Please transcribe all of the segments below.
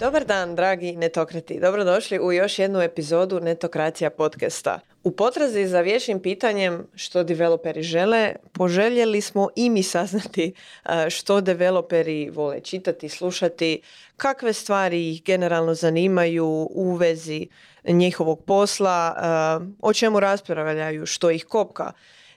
Dobar dan, dragi netokrati. Dobrodošli u još jednu epizodu Netokracija podcasta. U potrazi za vječnim pitanjem što developeri žele, poželjeli smo i mi saznati e, što developeri vole čitati, slušati, kakve stvari ih generalno zanimaju u vezi njihovog posla, e, o čemu raspravljaju, što ih kopka.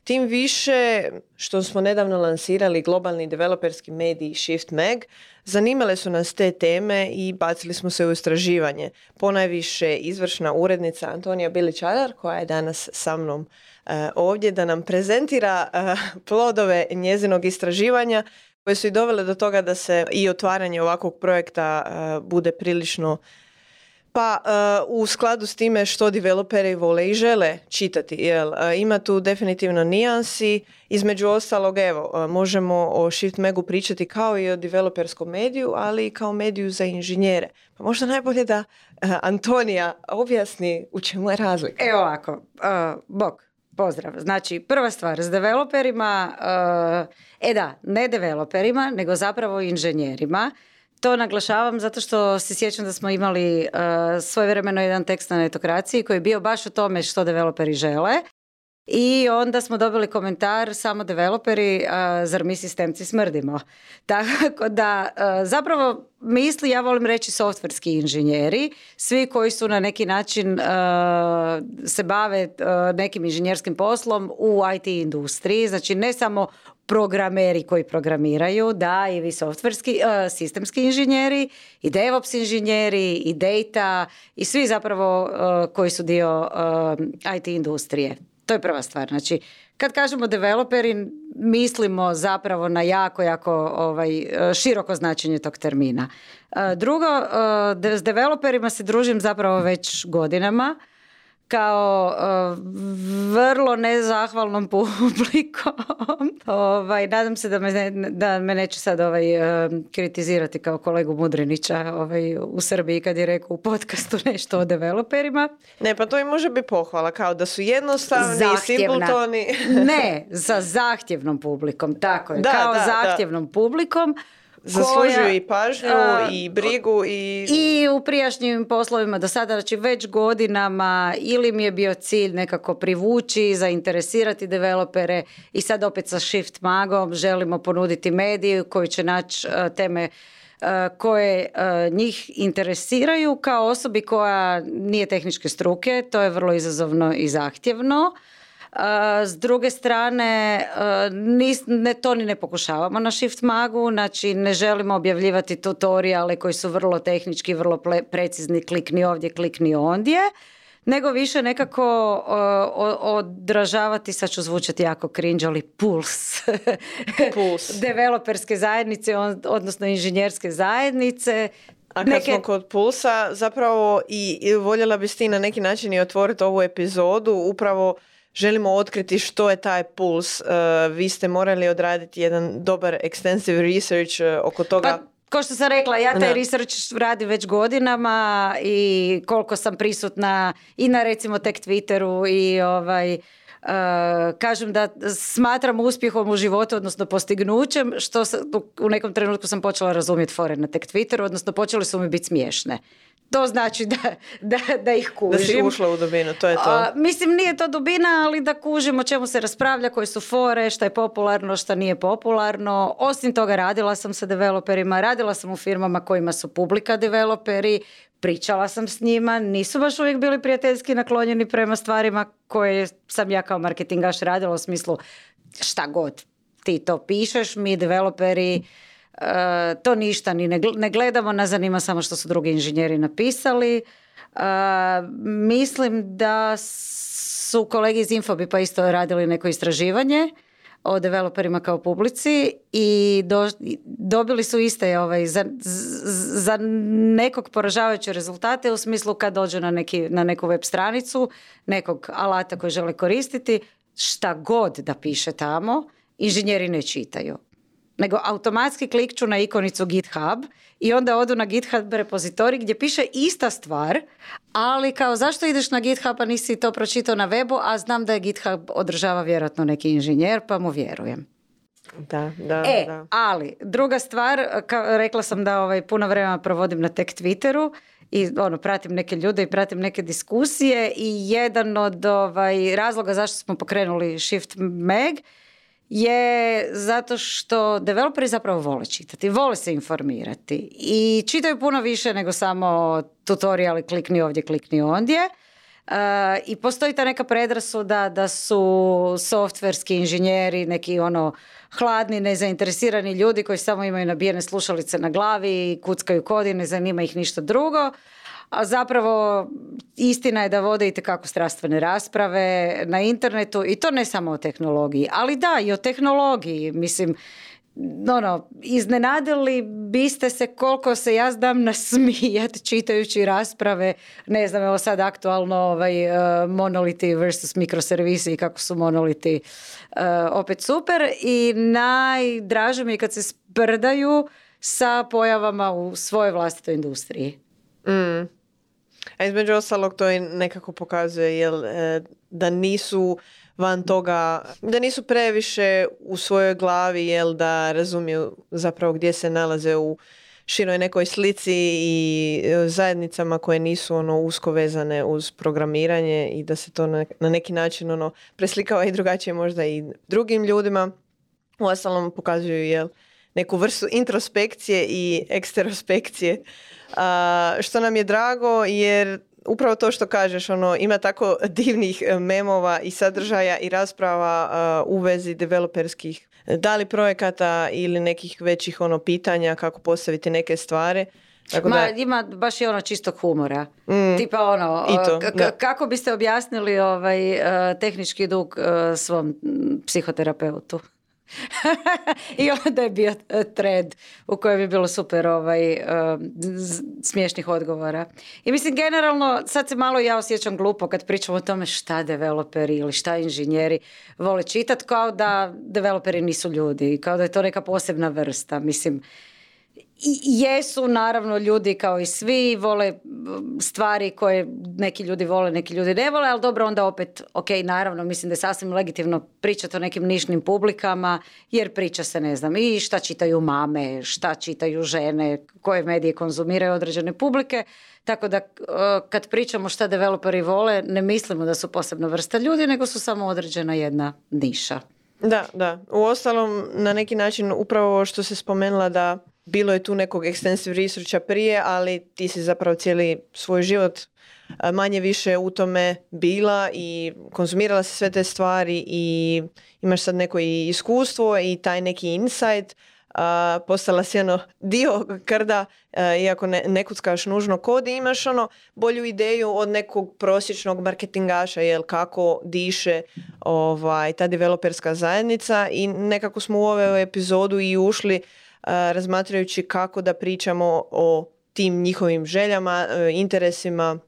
Tim više što smo nedavno lansirali globalni developerski medij Shift Mag, zanimale su nas te teme i bacili smo se u istraživanje. Ponajviše izvršna urednica Antonija Biličarar koja je danas sa mnom e, ovdje da nam prezentira e, plodove njezinog istraživanja koje su i dovele do toga da se i otvaranje ovakvog projekta e, bude prilično pa uh, u skladu s time što developeri vole i žele čitati. Jel? Uh, ima tu definitivno nijansi. Između ostalog, evo, uh, možemo o Shift Megu pričati kao i o developerskom mediju, ali i kao mediju za inženjere. Pa možda najbolje da Antonija objasni u čemu je razlika. Evo ovako, bok, pozdrav. Znači, prva stvar, s developerima, e da, ne developerima, nego zapravo inženjerima, to naglašavam zato što se sjećam da smo imali uh, svojevremeno jedan tekst na netokraciji koji je bio baš o tome što developeri žele. I onda smo dobili komentar samo developeri, uh, zar mi sistemci smrdimo. Tako da uh, zapravo misli, ja volim reći softverski inženjeri, svi koji su na neki način se bave nekim inženjerskim poslom u IT industriji, znači ne samo programeri koji programiraju, da i vi softverski, uh, sistemski inženjeri i DevOps inženjeri i data i svi zapravo uh, koji su dio uh, IT industrije. To je prva stvar. Znači, kad kažemo developeri, mislimo zapravo na jako, jako ovaj, široko značenje tog termina. Drugo, s developerima se družim zapravo već godinama kao uh, vrlo nezahvalnom publikom. ovaj, nadam se da me, da me neće sad ovaj, uh, kritizirati kao kolegu Mudrinića ovaj, u Srbiji kad je rekao u podcastu nešto o developerima. Ne, pa to i može biti pohvala, kao da su jednostavni, Zahtjevna. ne, za zahtjevnom publikom, tako je, da, kao da, zahtjevnom publikom Zaslužuju i pažnju i brigu i... I u prijašnjim poslovima do sada, znači već godinama ili mi je bio cilj nekako privući, zainteresirati developere i sad opet sa Shift Magom želimo ponuditi mediju koji će naći teme koje njih interesiraju kao osobi koja nije tehničke struke, to je vrlo izazovno i zahtjevno. S druge strane, ne, to ni ne pokušavamo na Shift Magu, znači ne želimo objavljivati tutoriale koji su vrlo tehnički, vrlo precizni, klikni ovdje, klikni ondje, nego više nekako odražavati, sad ću zvučati jako cringe, ali puls. Puls. Developerske zajednice, odnosno inženjerske zajednice, a kad smo kod pulsa, zapravo i, voljela biste ti na neki način i otvoriti ovu epizodu upravo želimo otkriti što je taj puls. Uh, vi ste morali odraditi jedan dobar extensive research uh, oko toga. Pa, kao što sam rekla, ja taj research radim već godinama i koliko sam prisutna i na recimo tek Twitteru i ovaj Uh, kažem da smatram uspjehom u životu, odnosno postignućem, što u nekom trenutku sam počela razumjeti fore na tek Twitteru, odnosno počeli su mi biti smiješne to znači da, da, da ih kužim. Da si ušla u dubinu, to je to. mislim, nije to dubina, ali da kužim o čemu se raspravlja, koji su fore, šta je popularno, šta nije popularno. Osim toga, radila sam sa developerima, radila sam u firmama kojima su publika developeri, pričala sam s njima, nisu baš uvijek bili prijateljski naklonjeni prema stvarima koje sam ja kao marketingaš radila u smislu šta god ti to pišeš, mi developeri to ništa ni ne gledamo, nas zanima samo što su drugi inženjeri napisali. E, mislim da su kolege iz Infobipa isto radili neko istraživanje o developerima kao publici i dobili su iste ovaj, za, za nekog poražavajuće rezultate u smislu kad dođu na, neki, na neku web stranicu nekog alata koji žele koristiti, šta god da piše tamo, inženjeri ne čitaju nego automatski klikću na ikonicu GitHub i onda odu na GitHub repozitorij gdje piše ista stvar, ali kao zašto ideš na GitHub a nisi to pročitao na webu, a znam da je GitHub održava vjerojatno neki inženjer pa mu vjerujem. Da, da, E, da. ali druga stvar, ka- rekla sam da ovaj, puno vremena provodim na tek Twitteru i ono, pratim neke ljude i pratim neke diskusije i jedan od ovaj, razloga zašto smo pokrenuli Shift Mag je zato što developeri zapravo vole čitati, vole se informirati i čitaju puno više nego samo tutoriali klikni ovdje, klikni ondje. Uh, I postoji ta neka predrasuda da su softverski inženjeri neki ono hladni, nezainteresirani ljudi koji samo imaju nabijene slušalice na glavi i kuckaju kod i ne zanima ih ništa drugo. A zapravo istina je da vode i tekako strastvene rasprave na internetu i to ne samo o tehnologiji, ali da i o tehnologiji. Mislim, ono, iznenadili biste se koliko se ja znam nasmijat čitajući rasprave, ne znam, evo sad aktualno ovaj, eh, monoliti versus mikroservisi i kako su monoliti eh, opet super i najdraže mi je kad se sprdaju sa pojavama u svojoj vlastitoj industriji. Mm. A između ostalog to i nekako pokazuje jel, e, da nisu van toga, da nisu previše u svojoj glavi jel, da razumiju zapravo gdje se nalaze u široj nekoj slici i e, zajednicama koje nisu ono usko vezane uz programiranje i da se to na, neki način ono preslikava i drugačije možda i drugim ljudima. Uostalom pokazuju jel, neku vrstu introspekcije i eksterospekcije a, što nam je drago jer upravo to što kažeš, ono, ima tako divnih e, memova i sadržaja i rasprava a, u vezi developerskih da li projekata ili nekih većih ono pitanja kako postaviti neke stvari. Tako Ma, da, ima baš i ono čistog humora. Mm. Tipa ono, to, k- k- da. kako biste objasnili ovaj e, tehnički dug e, svom psihoterapeutu? I onda je bio e, thread u kojem je bilo super ovaj, e, smiješnih odgovora. I mislim, generalno, sad se malo ja osjećam glupo kad pričam o tome šta developeri ili šta inženjeri vole čitati, kao da developeri nisu ljudi, kao da je to neka posebna vrsta. Mislim, i jesu naravno ljudi kao i svi vole stvari koje neki ljudi vole, neki ljudi ne vole, ali dobro onda opet, ok, naravno mislim da je sasvim legitimno pričati o nekim nišnim publikama, jer priča se ne znam i šta čitaju mame, šta čitaju žene, koje medije konzumiraju određene publike, tako da eh, kad pričamo šta developeri vole, ne mislimo da su posebna vrsta ljudi, nego su samo određena jedna niša. Da, da. U ostalom, na neki način, upravo što se spomenula da bilo je tu nekog extensive researcha prije, ali ti si zapravo cijeli svoj život a, manje više u tome bila i konzumirala si sve te stvari i imaš sad neko iskustvo i taj neki insight. a, postala si ono dio krda, a, iako ne, ne kuckaš nužno kod i imaš ono bolju ideju od nekog prosječnog marketingaša, jel kako diše ovaj, ta developerska zajednica i nekako smo u ovu epizodu i ušli razmatrajući kako da pričamo o tim njihovim željama, e, interesima,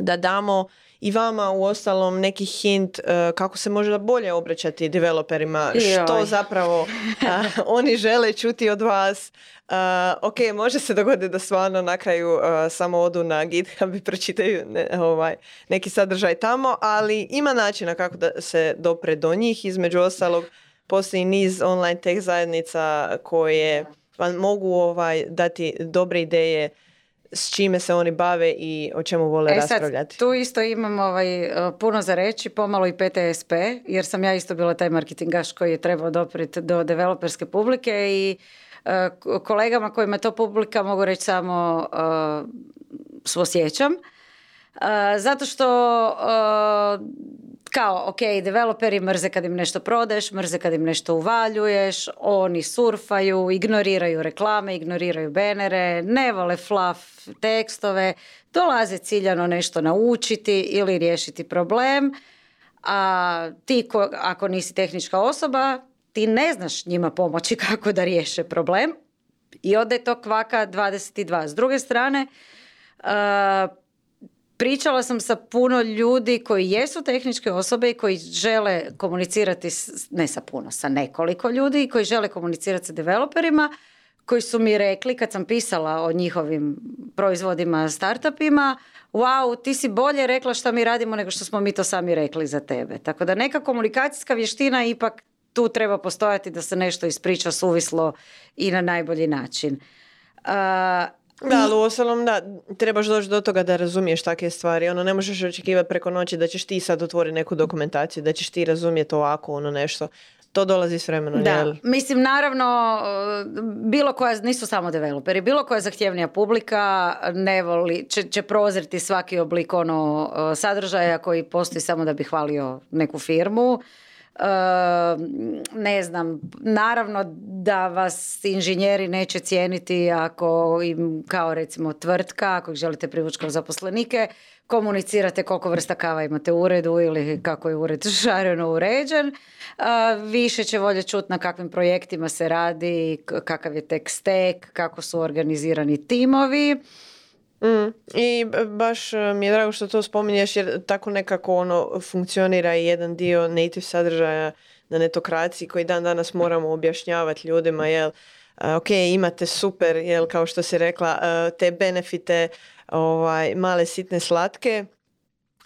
da damo i vama u ostalom neki hint e, kako se može bolje obraćati developerima, što zapravo a, oni žele čuti od vas. A, ok, može se dogoditi da stvarno na kraju samo odu na GitHub i pročitaju ne- ovaj, neki sadržaj tamo, ali ima načina kako da se dopre do njih. Između ostalog, postoji niz online tech zajednica koje vam mogu ovaj, dati dobre ideje s čime se oni bave i o čemu vole E sad, raspravljati. tu isto imam ovaj, e, puno za reći, pomalo i PTSP, jer sam ja isto bila taj marketingaš koji je trebao dopriti do developerske publike i e, kolegama kojima je to publika mogu reći samo uh, svosjećam. E, zato što kao, ok, developeri mrze kad im nešto prodaješ, mrze kad im nešto uvaljuješ, oni surfaju, ignoriraju reklame, ignoriraju benere, ne vole fluff tekstove, dolaze ciljano nešto naučiti ili riješiti problem, a ti ko, ako nisi tehnička osoba, ti ne znaš njima pomoći kako da riješe problem i onda je to kvaka 22. S druge strane, pričala sam sa puno ljudi koji jesu tehničke osobe i koji žele komunicirati, s, ne sa puno, sa nekoliko ljudi i koji žele komunicirati sa developerima, koji su mi rekli kad sam pisala o njihovim proizvodima, startupima, wow, ti si bolje rekla šta mi radimo nego što smo mi to sami rekli za tebe. Tako da neka komunikacijska vještina ipak tu treba postojati da se nešto ispriča suvislo i na najbolji način. Da, ali uostalom da, trebaš doći do toga da razumiješ takve stvari. Ono, ne možeš očekivati preko noći da ćeš ti sad otvoriti neku dokumentaciju, da ćeš ti razumjeti ovako ono nešto. To dolazi s vremenom, Da, jel? mislim naravno bilo koja, nisu samo developeri, bilo koja zahtjevnija publika ne voli, će, će prozreti svaki oblik ono sadržaja koji postoji samo da bi hvalio neku firmu. Ne znam, naravno da vas inženjeri neće cijeniti ako im kao recimo tvrtka, ako ih želite privući kao zaposlenike, komunicirate koliko vrsta kava imate u uredu ili kako je ured šareno uređen. Više će volje čuti na kakvim projektima se radi, kakav je tek stek, kako su organizirani timovi. Mm. I baš e, mi je drago što to spominješ jer tako nekako ono funkcionira i jedan dio native sadržaja na netokraciji koji dan danas moramo objašnjavati ljudima jel ok imate super jel kao što si rekla e, te benefite ovaj, male sitne slatke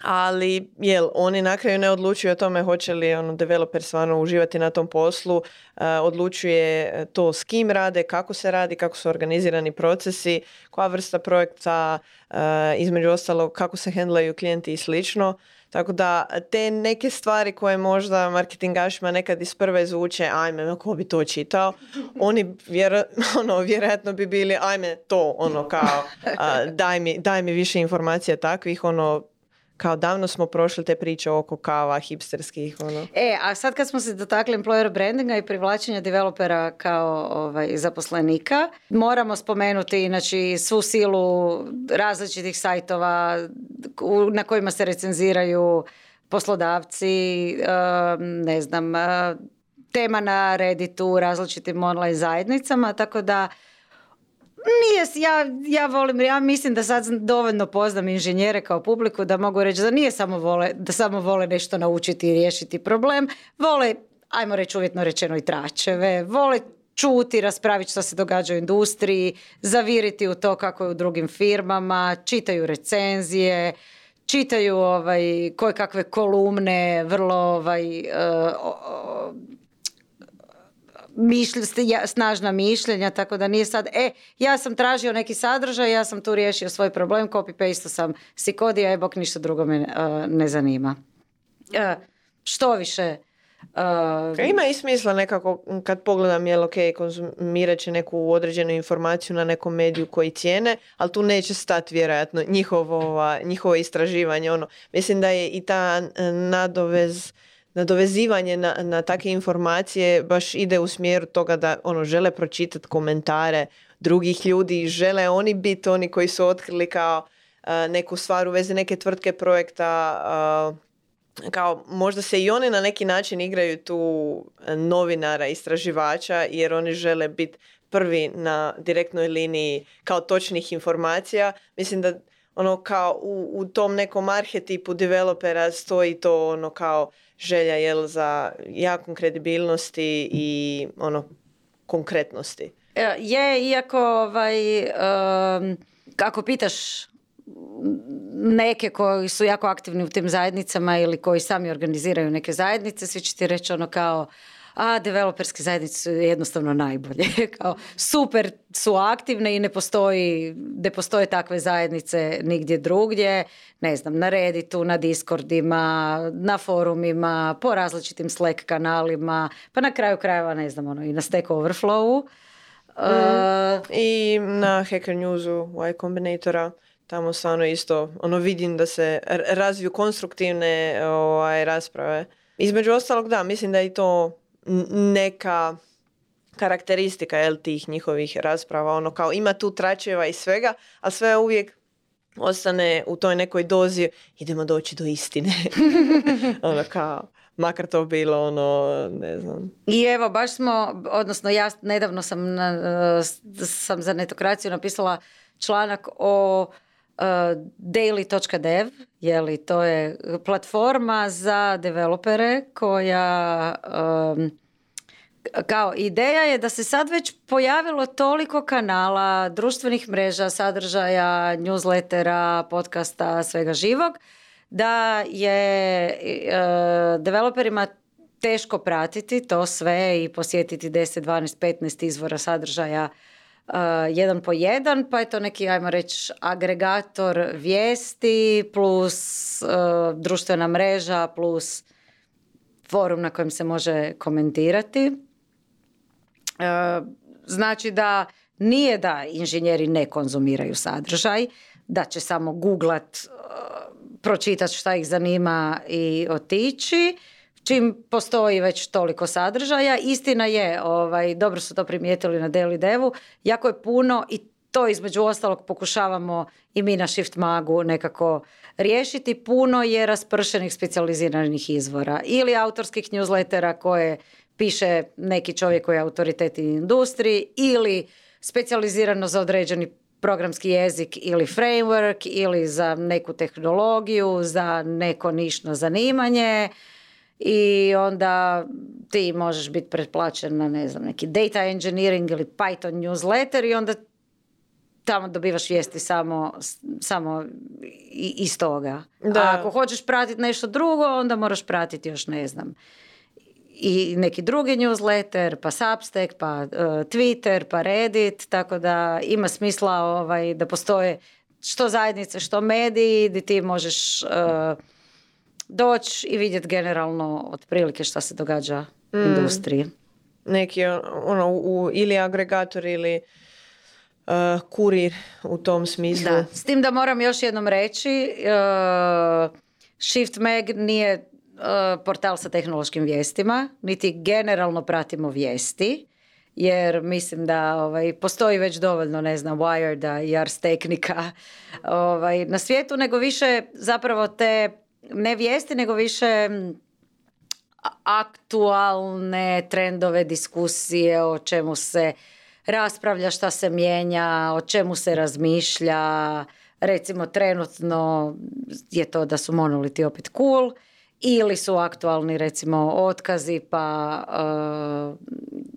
ali jel, oni na kraju ne odlučuju o tome hoće li ono, developer stvarno uživati na tom poslu, uh, odlučuje to s kim rade, kako se radi, kako su organizirani procesi, koja vrsta projekta, uh, između ostalog kako se hendlaju klijenti i slično. Tako da te neke stvari koje možda marketingašima nekad iz prve zvuče, ajme, ko bi to čitao, oni vjer, ono, vjerojatno bi bili, ajme, to, ono, kao, daj, mi, daj mi više informacija takvih, ono, kao davno smo prošli te priče oko kava, hipsterskih. Ono. E, a sad kad smo se dotakli employer brandinga i privlačenja developera kao ovaj, zaposlenika, moramo spomenuti znači, svu silu različitih sajtova na kojima se recenziraju poslodavci, ne znam, tema na Redditu, različitim online zajednicama, tako da nije, ja, ja volim, ja mislim da sad dovoljno poznam inženjere kao publiku da mogu reći da nije samo vole, da samo vole nešto naučiti i riješiti problem, vole, ajmo reći uvjetno rečeno i tračeve, vole čuti, raspraviti što se događa u industriji, zaviriti u to kako je u drugim firmama, čitaju recenzije, čitaju ovaj, koje kakve kolumne, vrlo ovaj, uh, mišlj, snažna mišljenja, tako da nije sad, e, ja sam tražio neki sadržaj, ja sam tu riješio svoj problem, copy-paste sam si kodija, e, bok, ništa drugo me e, ne zanima. Uh, što više, Uh, Ima i smisla nekako kad pogledam jel ok, konzumirat će neku određenu informaciju na nekom mediju koji cijene, ali tu neće stati vjerojatno njihovo, njihovo istraživanje. Ono. Mislim da je i ta nadovez nadovezivanje na, na takve informacije baš ide u smjeru toga da ono žele pročitati komentare drugih ljudi, žele oni biti oni koji su otkrili kao neku stvar u vezi neke tvrtke projekta kao možda se i oni na neki način igraju tu novinara, istraživača jer oni žele biti prvi na direktnoj liniji kao točnih informacija. Mislim da ono kao u, u tom nekom arhetipu developera stoji to ono kao želja jel, za jakom kredibilnosti i ono konkretnosti. E, je, iako ovaj, um, kako pitaš neke koji su jako aktivni u tim zajednicama ili koji sami organiziraju neke zajednice, svi će ti reći ono kao a developerske zajednice su jednostavno najbolje. Kao, super su aktivne i ne postoji, ne postoje takve zajednice nigdje drugdje. Ne znam, na Redditu, na Discordima, na forumima, po različitim Slack kanalima, pa na kraju krajeva, ne znam, ono, i na Stack Overflowu. Mm. I na Hacker Newsu, Y Combinatora tamo stvarno isto ono vidim da se razviju konstruktivne ovaj, rasprave. Između ostalog da, mislim da je i to neka karakteristika jel, tih njihovih rasprava. Ono kao ima tu tračeva i svega, a sve uvijek ostane u toj nekoj dozi idemo doći do istine. ono kao makar to bilo ono, ne znam. I evo, baš smo, odnosno ja nedavno sam, na, sam za netokraciju napisala članak o daily.dev, je li to je platforma za developere koja um, kao ideja je da se sad već pojavilo toliko kanala, društvenih mreža, sadržaja, newslettera, podcasta, svega živog, da je uh, developerima teško pratiti to sve i posjetiti 10, 12, 15 izvora sadržaja uh, jedan po jedan, pa je to neki, ajmo reći, agregator vijesti plus uh, društvena mreža plus forum na kojem se može komentirati. Uh, znači da nije da inženjeri ne konzumiraju sadržaj, da će samo googlat, pročitati šta ih zanima i otići, čim postoji već toliko sadržaja. Istina je, ovaj, dobro su to primijetili na Daily Devu, jako je puno i to između ostalog pokušavamo i mi na Shift Magu nekako riješiti. Puno je raspršenih specijaliziranih izvora ili autorskih newslettera koje piše neki čovjek koji je autoritet u industriji ili specijalizirano za određeni programski jezik ili framework ili za neku tehnologiju, za neko nišno zanimanje i onda ti možeš biti pretplaćen na ne znam neki data engineering ili Python newsletter i onda tamo dobivaš vijesti samo, samo iz toga. Da. A ako hoćeš pratiti nešto drugo, onda moraš pratiti još ne znam i neki drugi newsletter, pa Substack, pa uh, Twitter, pa Reddit, tako da ima smisla ovaj, da postoje što zajednice, što mediji, gdje ti možeš uh, doći i vidjeti generalno otprilike šta se događa u mm. industriji. Neki ono, u, ili agregator ili uh, kurir u tom smislu. Da, s tim da moram još jednom reći, uh, Shift Mag nije uh, portal sa tehnološkim vijestima, niti generalno pratimo vijesti jer mislim da ovaj, postoji već dovoljno, ne znam, Wired i Ars Tehnika ovaj, na svijetu, nego više zapravo te ne vijesti, nego više aktualne trendove, diskusije o čemu se raspravlja, šta se mijenja, o čemu se razmišlja. Recimo trenutno je to da su monoliti opet cool ili su aktualni recimo otkazi pa uh,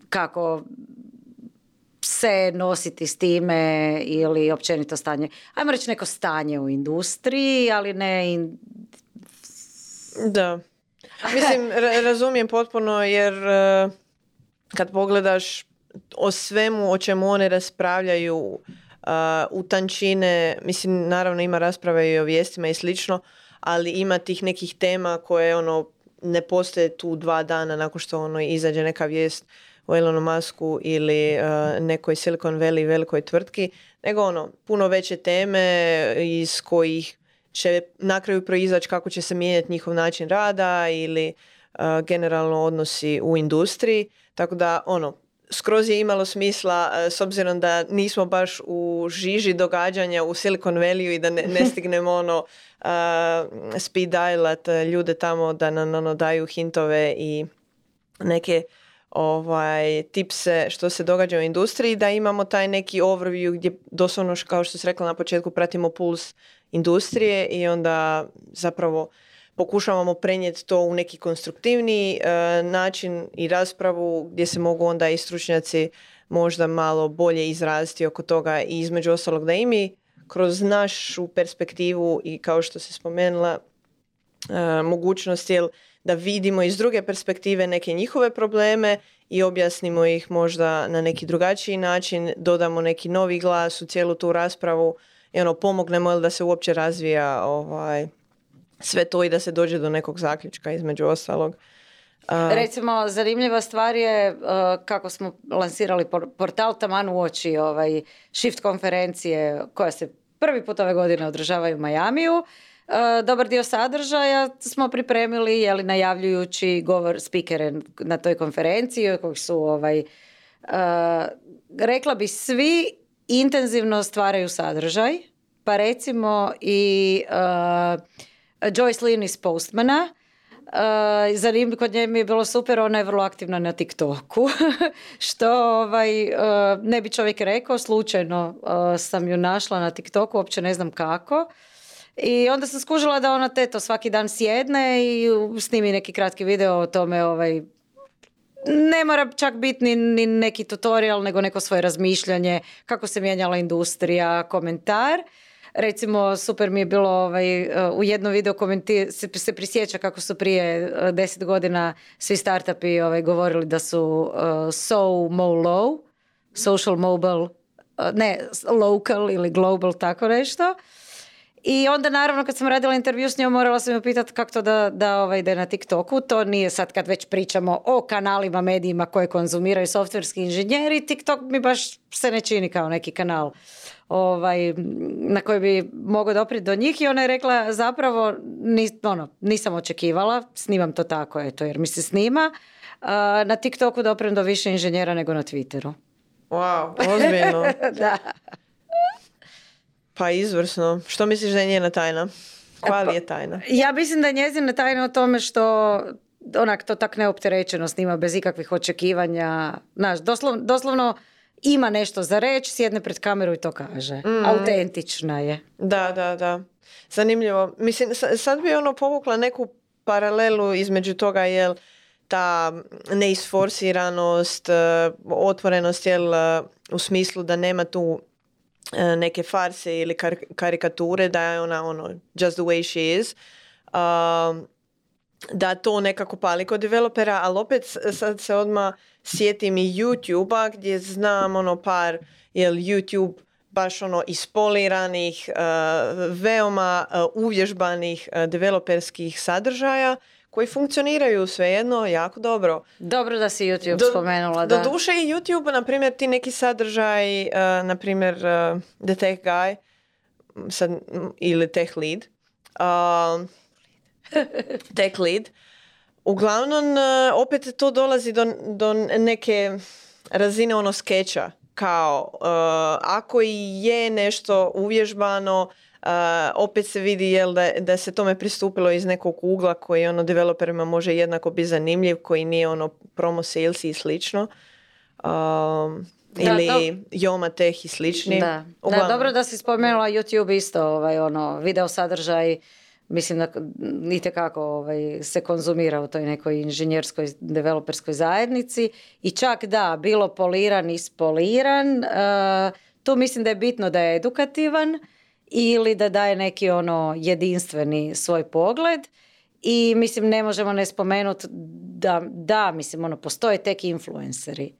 kako se nositi s time ili općenito stanje. Ajmo reći neko stanje u industriji, ali ne in, da. Mislim, razumijem potpuno jer e, kad pogledaš o svemu o čemu one raspravljaju uh, u tančine, mislim, naravno ima rasprave i o vijestima i slično, ali ima tih nekih tema koje ono ne postoje tu dva dana nakon što ono izađe neka vijest o Elonu Musku ili uh, nekoj Silicon Valley velikoj tvrtki, nego ono, puno veće teme iz kojih će na kraju proizaći kako će se mijenjati njihov način rada ili generalno odnosi u industriji. Tako da, ono, skroz je imalo smisla s obzirom da nismo baš u žiži događanja u Silicon Valley i da ne, ne stignemo ono uh, speed dialat ljude tamo da nam ono, daju hintove i neke ovaj, tipse što se događa u industriji, da imamo taj neki overview gdje doslovno, kao što se rekla na početku, pratimo puls industrije i onda zapravo pokušavamo prenijeti to u neki konstruktivni e, način i raspravu gdje se mogu onda i stručnjaci možda malo bolje izraziti oko toga i između ostalog da i mi kroz našu perspektivu i kao što se spomenula e, mogućnost jel, da vidimo iz druge perspektive neke njihove probleme i objasnimo ih možda na neki drugačiji način, dodamo neki novi glas u cijelu tu raspravu i ono pomognemo da se uopće razvija ovaj, sve to i da se dođe do nekog zaključka između ostalog. Recimo, zanimljiva stvar je kako smo lansirali portal taman u oči ovaj, shift konferencije koja se prvi put ove godine održavaju u Majamiju. Dobar dio sadržaja smo pripremili, jeli najavljujući govor spikere na toj konferenciji koji su ovaj, rekla bi svi intenzivno stvaraju sadržaj, pa recimo i uh, Joyce Lynn iz Postmana, Uh, zanimljivo, kod nje mi je bilo super, ona je vrlo aktivna na TikToku, što ovaj, uh, ne bi čovjek rekao, slučajno sam ju našla na TikToku, uopće ne znam kako. I onda sam skužila da ona teto svaki dan sjedne i snimi neki kratki video o tome ovaj, ne mora čak biti ni, ni neki tutorial, nego neko svoje razmišljanje, kako se mijenjala industrija, komentar. recimo super mi je bilo ovaj, u jednom video komenti se, se prisjeća kako su prije deset godina svi startupi ovaj, govorili da su uh, so mo low, social mobile, ne local ili global tako nešto. I onda naravno kad sam radila intervju s njom morala sam ju pitati kako to da, da ovaj, ide na TikToku. To nije sad kad već pričamo o kanalima, medijima koje konzumiraju softverski inženjeri. TikTok mi baš se ne čini kao neki kanal ovaj, na koji bi mogao dopriti do njih i ona je rekla zapravo ono, nisam očekivala, snimam to tako eto, jer mi se snima. na TikToku doprem do više inženjera nego na Twitteru. Wow, ozbiljno. da. Pa izvrsno. Što misliš da je njena tajna? Koja li je tajna? Ja mislim da je njezina tajna o tome što onak to tak neopterećeno snima bez ikakvih očekivanja. Znaš, doslovno ima nešto za reći, sjedne pred kameru i to kaže. Mm. Autentična je. Da, da, da. Zanimljivo. Mislim, sad bi ono povukla neku paralelu između toga jel ta neisforsiranost, e, otvorenost jel u smislu da nema tu E, neke farse ili karikature da je ona ono just the way she is um, da to nekako pali kod developera ali opet sad se odmah sjetim i YouTube-a gdje znam ono par jel YouTube baš ono ispoliranih uh, veoma uh, uvježbanih uh, developerskih sadržaja koji funkcioniraju svejedno jako dobro. Dobro da si YouTube do, spomenula. Da. Do duše i YouTube, na primjer, ti neki sadržaj, uh, na primjer, uh, The Tech Guy sad, ili Tech Lead, uh, Tech Lead, uglavnom uh, opet to dolazi do, do neke razine ono skeča kao uh, ako i je nešto uvježbano opet se vidi jel, da, da se tome pristupilo iz nekog ugla koji ono developerima može jednako biti zanimljiv, koji nije ono promo sales i slično. Um, ili Joma Tech i slični. Da. da, dobro da si spomenula YouTube isto, ovaj, ono, video sadržaj, mislim da itekako ovaj, se konzumira u toj nekoj inženjerskoj developerskoj zajednici i čak da, bilo poliran, ispoliran, uh, tu mislim da je bitno da je edukativan, ili da daje neki ono jedinstveni svoj pogled. I mislim ne možemo ne spomenuti da, da mislim ono postoje tek influenceri.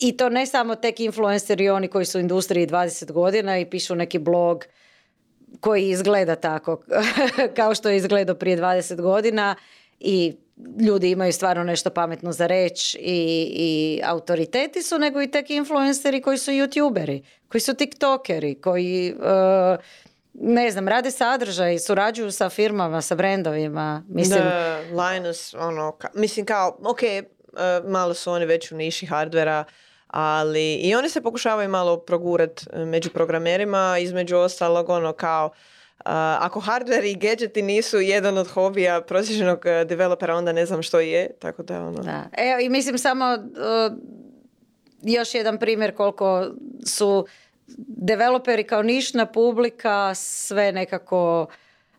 I to ne samo tek influenceri oni koji su u industriji 20 godina i pišu neki blog koji izgleda tako kao što je izgledao prije 20 godina i ljudi imaju stvarno nešto pametno za reći i, i autoriteti su, nego i tek influenceri koji su youtuberi, koji su tiktokeri, koji e, ne znam, rade sadržaj, surađuju sa firmama, sa brendovima. Mislim, da, Linus, ono, mislim kao, ok, e, malo su oni već u niši hardvera, ali i oni se pokušavaju malo progurat među programerima, između ostalog ono kao ako hardware i gadgeti nisu jedan od hobija prosječnog e, developera, onda ne znam što je. Tako da, ono... da. Evo, i mislim samo uh, još jedan primjer koliko su developeri kao nišna publika sve nekako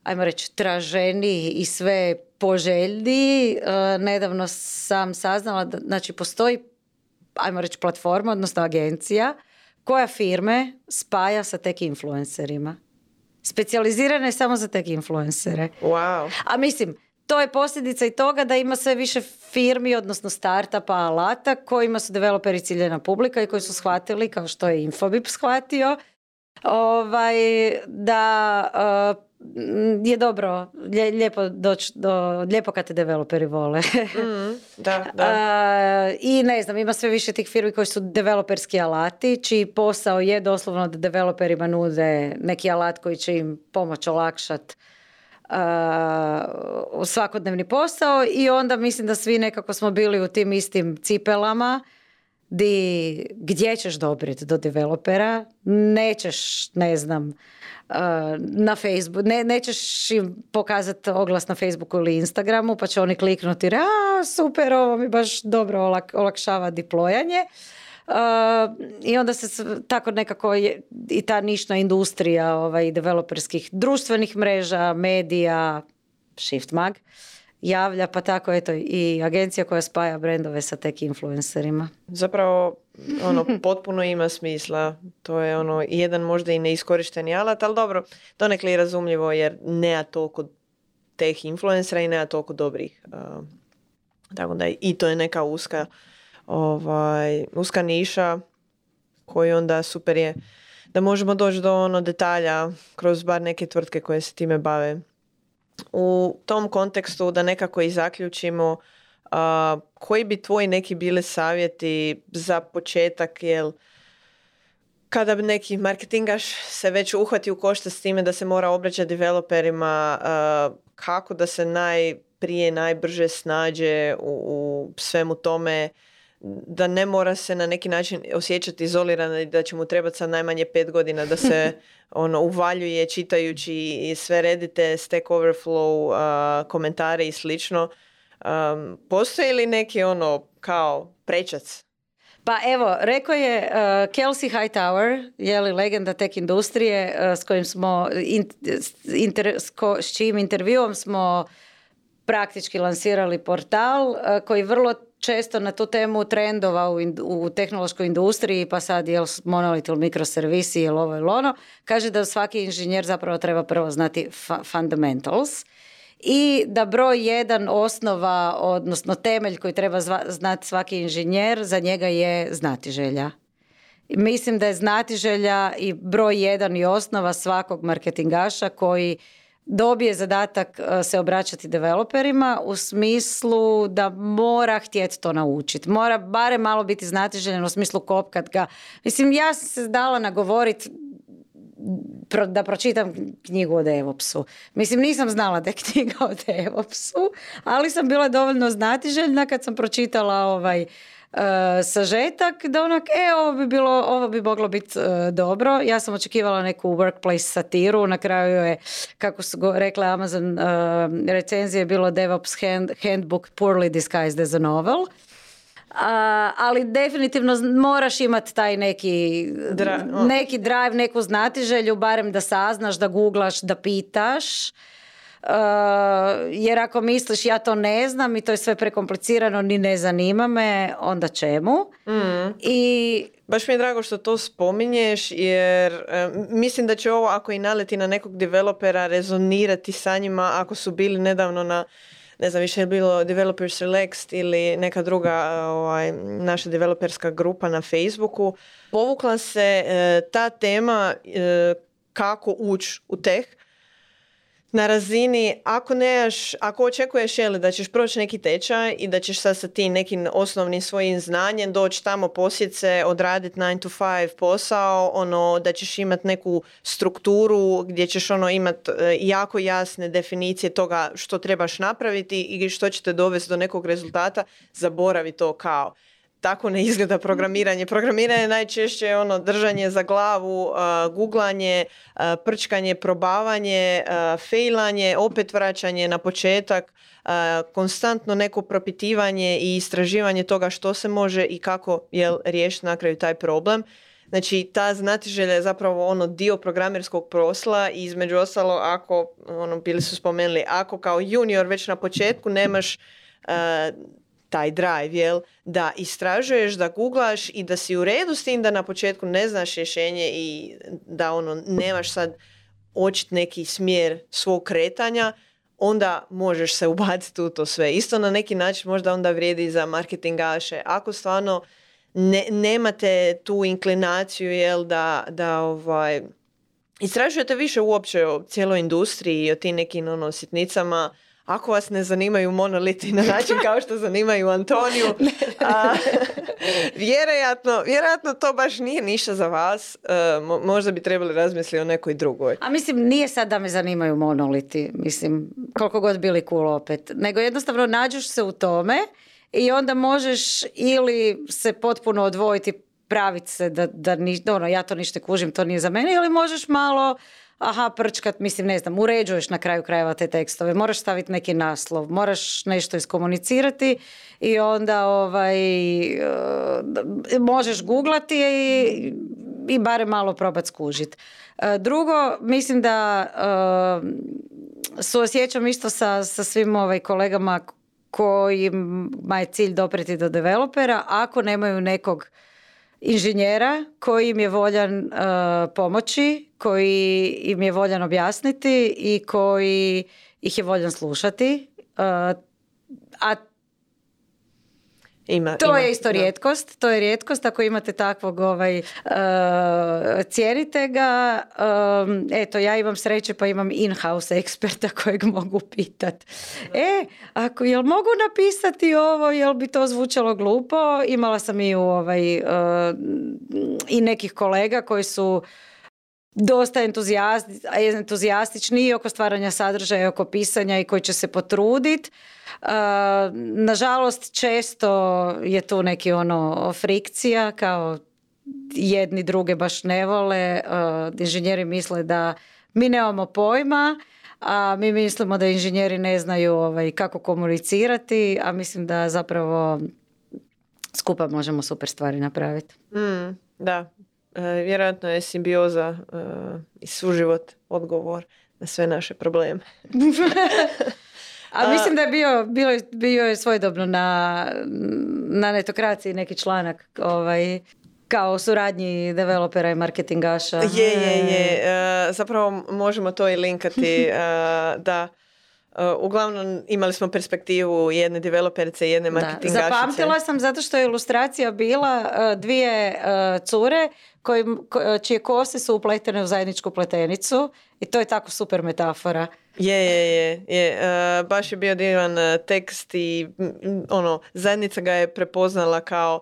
ajmo reći traženi i sve poželjni. Uh, nedavno sam saznala da znači, postoji ajmo reći platforma, odnosno agencija koja firme spaja sa tek influencerima. Specijalizirana je samo za tek influencere. Wow. A mislim, to je posljedica i toga da ima sve više firmi, odnosno startupa, alata kojima su developeri ciljena publika i koji su shvatili, kao što je Infobip shvatio, ovaj, da uh, je dobro, lijepo doći do, lijepo kad te developeri vole. mm, da, da. Uh, I ne znam, ima sve više tih firmi koji su developerski alati, čiji posao je doslovno da developerima nude neki alat koji će im pomoć olakšati uh, svakodnevni posao i onda mislim da svi nekako smo bili u tim istim cipelama di, gdje ćeš dobiti do developera, nećeš, ne znam, uh, na Facebook, ne, nećeš im pokazati oglas na Facebooku ili Instagramu, pa će oni kliknuti, a super, ovo mi baš dobro olakšava diplojanje. Uh, I onda se tako nekako je, i ta nišna industrija ovaj, developerskih društvenih mreža, medija, Shift Mag, javlja, pa tako eto i agencija koja spaja brendove sa tek influencerima. Zapravo ono potpuno ima smisla. To je ono jedan možda i neiskorišteni alat, ali dobro, donekle je razumljivo jer nema toliko teh influencera i nema toliko dobrih. Uh, tako da i to je neka uska ovaj, uska niša koji onda super je da možemo doći do ono detalja kroz bar neke tvrtke koje se time bave. U tom kontekstu da nekako i zaključimo koji bi tvoji neki bili savjeti za početak, jel kada bi neki marketingaš se već uhvati u košta s time da se mora obraćati developerima, kako da se najprije, najbrže snađe u, u svemu tome, da ne mora se na neki način osjećati izolirano i da će mu trebati sad najmanje pet godina da se ono uvaljuje čitajući i sve redite, Stack Overflow, komentare i slično. Um, postoji li neki ono kao prečac? Pa evo, rekao je uh, Kelsey Hightower, je li legenda tek industrije, uh, s kojim smo, inter, s, s čijim intervjuom smo praktički lansirali portal uh, koji vrlo često na tu temu trendova u, u tehnološkoj industriji, pa sad jel monolit ili mikroservisi ili ovo ili ono, kaže da svaki inženjer zapravo treba prvo znati fundamentals i da broj jedan osnova, odnosno temelj koji treba znati svaki inženjer, za njega je znati želja. Mislim da je znati želja i broj jedan i osnova svakog marketingaša koji dobije zadatak e, se obraćati developerima u smislu da mora htjeti to naučiti. Mora barem malo biti znatiželjen u smislu kopkat ga. Mislim, ja sam se dala nagovoriti da pročitam knjigu o DevOpsu. Mislim, nisam znala da je knjiga o DevOpsu, ali sam bila dovoljno znatiželjna kad sam pročitala ovaj sažetak da onak, e, ovo bi bilo, ovo bi moglo biti e, dobro. Ja sam očekivala neku workplace satiru, na kraju je, kako su go, rekla Amazon uh, recenzije, bilo DevOps hand, handbook poorly disguised as a novel ali definitivno moraš imati taj neki, neki drive, neku znatiželju, barem da saznaš, da googlaš, da pitaš. Uh, jer ako misliš ja to ne znam i to je sve prekomplicirano ni ne zanima me, onda čemu? Mm. I Baš mi je drago što to spominješ jer e, mislim da će ovo ako i naleti na nekog developera rezonirati sa njima ako su bili nedavno na ne znam, više je bilo Developers Relaxed ili neka druga ovaj, naša developerska grupa na Facebooku. Povukla se e, ta tema e, kako ući u teh na razini ako nemaš, ako očekuješ jeli, da ćeš proći neki tečaj i da ćeš sad sa tim nekim osnovnim svojim znanjem doći tamo posjece, odraditi 9 to 5 posao, ono da ćeš imati neku strukturu gdje ćeš ono imati e, jako jasne definicije toga što trebaš napraviti i što će te dovesti do nekog rezultata, zaboravi to kao tako ne izgleda programiranje. Programiranje je najčešće ono držanje za glavu, uh, guglanje, uh, prčkanje, probavanje, uh, fejlanje, opet vraćanje na početak, konstantno neko propitivanje i istraživanje toga što se može i kako jel, riješiti na kraju taj problem. Znači, ta znatiželja je zapravo ono dio programerskog prosla i između ostalo, ako, ono, bili su spomenuli, ako kao junior već na početku nemaš taj drive, jel? Da istražuješ, da googlaš i da si u redu s tim da na početku ne znaš rješenje i da ono nemaš sad očit neki smjer svog kretanja, onda možeš se ubaciti u to sve. Isto na neki način možda onda vrijedi za marketingaše. Ako stvarno ne, nemate tu inklinaciju jel, da, da ovaj, istražujete više uopće o cijeloj industriji i o tim nekim ono, sitnicama, ako vas ne zanimaju monoliti na način kao što zanimaju Antoniju, a, vjerojatno, vjerojatno to baš nije ništa za vas. E, možda bi trebali razmisliti o nekoj drugoj. A mislim, nije sad da me zanimaju monoliti, mislim, koliko god bili cool opet, nego jednostavno nađeš se u tome i onda možeš ili se potpuno odvojiti praviti se da, da ni, ono, ja to ništa kužim, to nije za mene, ili možeš malo aha, prčkat, mislim, ne znam, uređuješ na kraju krajeva te tekstove, moraš staviti neki naslov, moraš nešto iskomunicirati i onda ovaj, e, možeš googlati i, i barem malo probat skužiti. E, drugo, mislim da e, suosjećam isto sa, sa svim ovaj kolegama kojima je cilj dopreti do developera, ako nemaju nekog inženjera koji im je voljan pomoći, koji im je voljan objasniti i koji ih je voljan slušati. a ima, to je isto rijetkost, to je rijetkost ako imate takvog ovaj, uh, cijenite ga. Um, eto, ja imam sreće pa imam in-house eksperta kojeg mogu pitat. E, ako, jel mogu napisati ovo, jel bi to zvučalo glupo? Imala sam i u ovaj, uh, i nekih kolega koji su dosta entuzijastični i oko stvaranja sadržaja, oko pisanja i koji će se potruditi. Nažalost, često je tu neki ono frikcija kao jedni druge baš ne vole. Inženjeri misle da mi nemamo pojma, a mi mislimo da inženjeri ne znaju ovaj, kako komunicirati, a mislim da zapravo skupa možemo super stvari napraviti. Mm, da, e, vjerojatno je simbioza e, i suživot odgovor na sve naše probleme. A mislim da je bio, bio, bio je svojedobno na, na netokraciji neki članak ovaj, kao suradnji developera i marketingaša. Je, je, je. E, zapravo možemo to i linkati e, da uglavnom imali smo perspektivu jedne developerice i jedne marketingašice. Zapamtila sam zato što je ilustracija bila dvije cure koji, čije kose su upletene u zajedničku pletenicu i to je tako super metafora. Je, je, je. je. Uh, baš je bio divan uh, tekst i ono, zajednica ga je prepoznala kao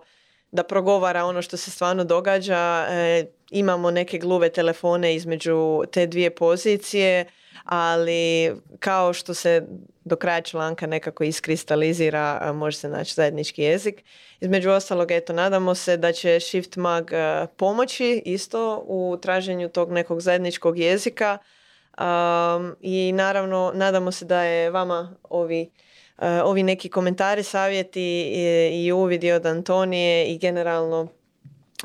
da progovara ono što se stvarno događa. Uh, imamo neke gluve telefone između te dvije pozicije, ali kao što se do kraja članka nekako iskristalizira, može se naći zajednički jezik. Između ostalog, eto, nadamo se da će Shift Mag pomoći isto u traženju tog nekog zajedničkog jezika Um, I naravno, nadamo se da je vama ovi, ovi neki komentari, savjeti i, uvidi od Antonije i generalno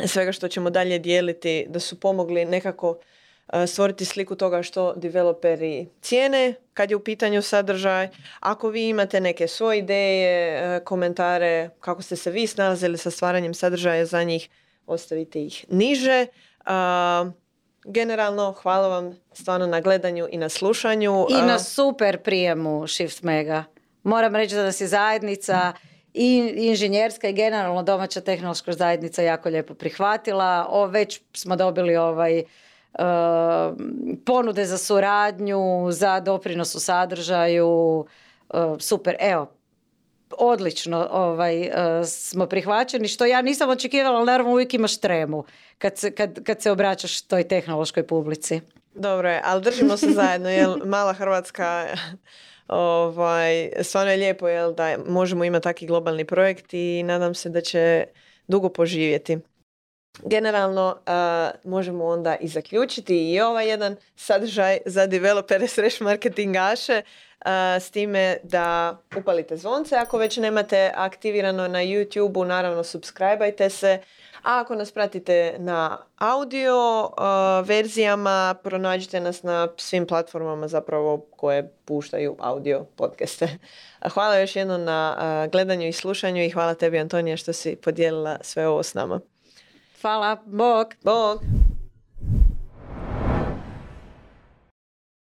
svega što ćemo dalje dijeliti, da su pomogli nekako stvoriti sliku toga što developeri cijene kad je u pitanju sadržaj. Ako vi imate neke svoje ideje, uh, komentare, kako ste se vi snalazili sa stvaranjem sadržaja za njih, ostavite ih niže. Generalno hvala vam stvarno na gledanju i na slušanju. I na super prijemu Shift Mega. Moram reći da nas je zajednica i inženjerska i generalno domaća tehnološka zajednica jako lijepo prihvatila. O, već smo dobili ovaj ponude za suradnju, za doprinos u sadržaju. Super, evo, odlično ovaj, smo prihvaćeni, što ja nisam očekivala, ali naravno uvijek imaš tremu kad se, kad, kad se obraćaš toj tehnološkoj publici. Dobro je, ali držimo se zajedno, jer mala Hrvatska ovaj, stvarno je lijepo jel, da možemo imati taki globalni projekt i nadam se da će dugo poživjeti. Generalno možemo onda i zaključiti i ovaj jedan sadržaj za developere sreš marketingaše s time da upalite zvonce ako već nemate aktivirano na YouTube-u, naravno subscribeajte se. A ako nas pratite na audio verzijama, pronađite nas na svim platformama zapravo koje puštaju audio podcaste. Hvala još jednom na gledanju i slušanju i hvala tebi Antonija što si podijelila sve ovo s nama. falar. Bok. Bok.